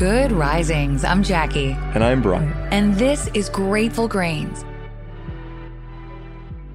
Good risings. I'm Jackie. And I'm Bryan. And this is Grateful Grains.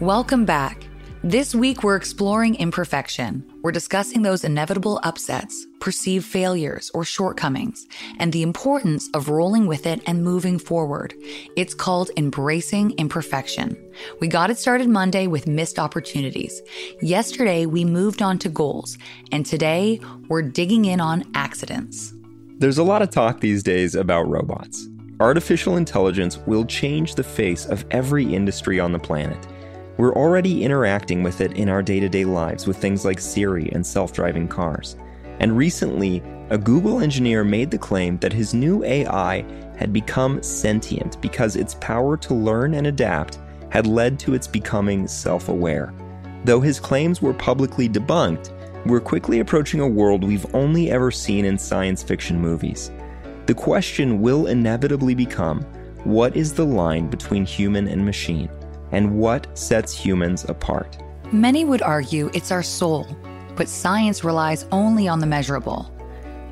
Welcome back. This week, we're exploring imperfection. We're discussing those inevitable upsets, perceived failures, or shortcomings, and the importance of rolling with it and moving forward. It's called embracing imperfection. We got it started Monday with missed opportunities. Yesterday, we moved on to goals, and today, we're digging in on accidents. There's a lot of talk these days about robots. Artificial intelligence will change the face of every industry on the planet. We're already interacting with it in our day to day lives with things like Siri and self driving cars. And recently, a Google engineer made the claim that his new AI had become sentient because its power to learn and adapt had led to its becoming self aware. Though his claims were publicly debunked, we're quickly approaching a world we've only ever seen in science fiction movies. The question will inevitably become what is the line between human and machine, and what sets humans apart? Many would argue it's our soul, but science relies only on the measurable.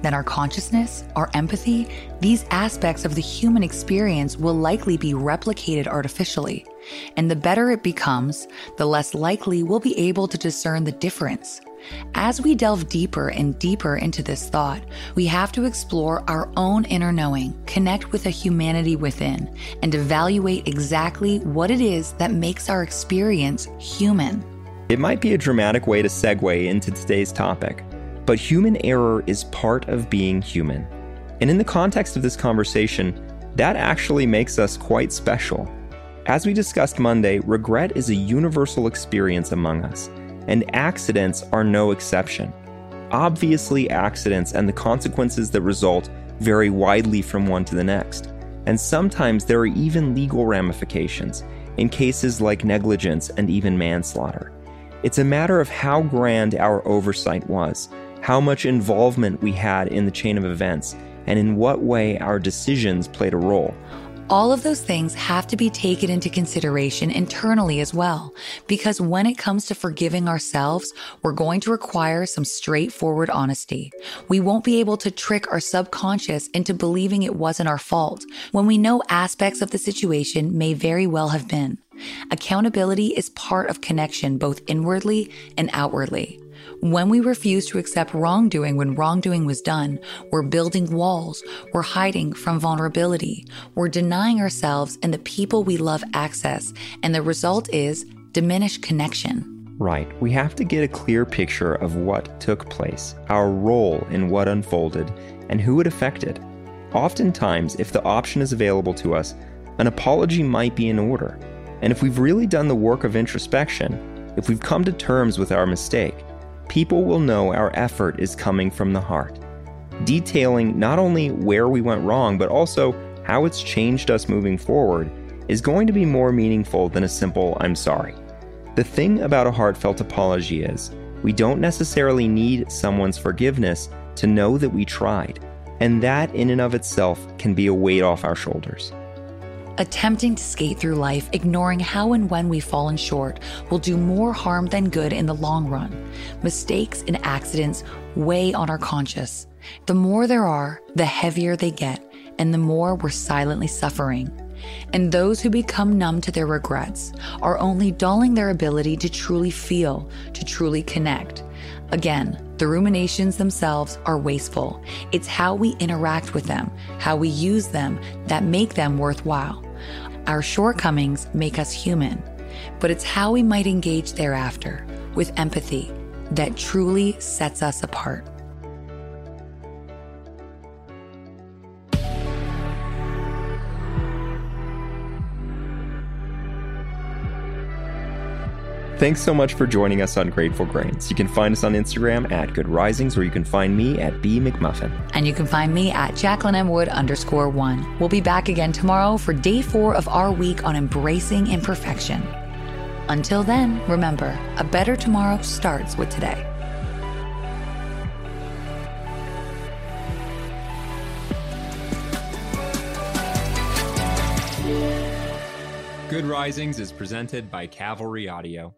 Then our consciousness, our empathy, these aspects of the human experience will likely be replicated artificially. And the better it becomes, the less likely we'll be able to discern the difference. As we delve deeper and deeper into this thought, we have to explore our own inner knowing, connect with a humanity within, and evaluate exactly what it is that makes our experience human. It might be a dramatic way to segue into today's topic, but human error is part of being human. And in the context of this conversation, that actually makes us quite special. As we discussed Monday, regret is a universal experience among us and accidents are no exception. Obviously, accidents and the consequences that result vary widely from one to the next, and sometimes there are even legal ramifications in cases like negligence and even manslaughter. It's a matter of how grand our oversight was, how much involvement we had in the chain of events, and in what way our decisions played a role. All of those things have to be taken into consideration internally as well, because when it comes to forgiving ourselves, we're going to require some straightforward honesty. We won't be able to trick our subconscious into believing it wasn't our fault when we know aspects of the situation may very well have been. Accountability is part of connection both inwardly and outwardly. When we refuse to accept wrongdoing when wrongdoing was done, we're building walls, we're hiding from vulnerability, we're denying ourselves and the people we love access, and the result is diminished connection. Right. We have to get a clear picture of what took place, our role in what unfolded, and who it affected. Oftentimes, if the option is available to us, an apology might be in order. And if we've really done the work of introspection, if we've come to terms with our mistake, people will know our effort is coming from the heart, detailing not only where we went wrong, but also how it's changed us moving forward is going to be more meaningful than a simple I'm sorry. The thing about a heartfelt apology is we don't necessarily need someone's forgiveness to know that we tried, and that in and of itself can be a weight off our shoulders. Attempting to skate through life, ignoring how and when we've fallen short, will do more harm than good in the long run. Mistakes and accidents weigh on our conscience. The more there are, the heavier they get, and the more we're silently suffering. And those who become numb to their regrets are only dulling their ability to truly feel, to truly connect. Again, the ruminations themselves are wasteful. It's how we interact with them, how we use them, that make them worthwhile. Our shortcomings make us human, but it's how we might engage thereafter with empathy that truly sets us apart. Thanks so much for joining us on Grateful Grains. You can find us on Instagram at Good Risings, or you can find me at B McMullin. And you can find me at Jacqueline M. Wood underscore one. We'll be back again tomorrow for day four of our week on embracing imperfection. Until then, remember, a better tomorrow starts with today. Good Risings is presented by Cavalry Audio.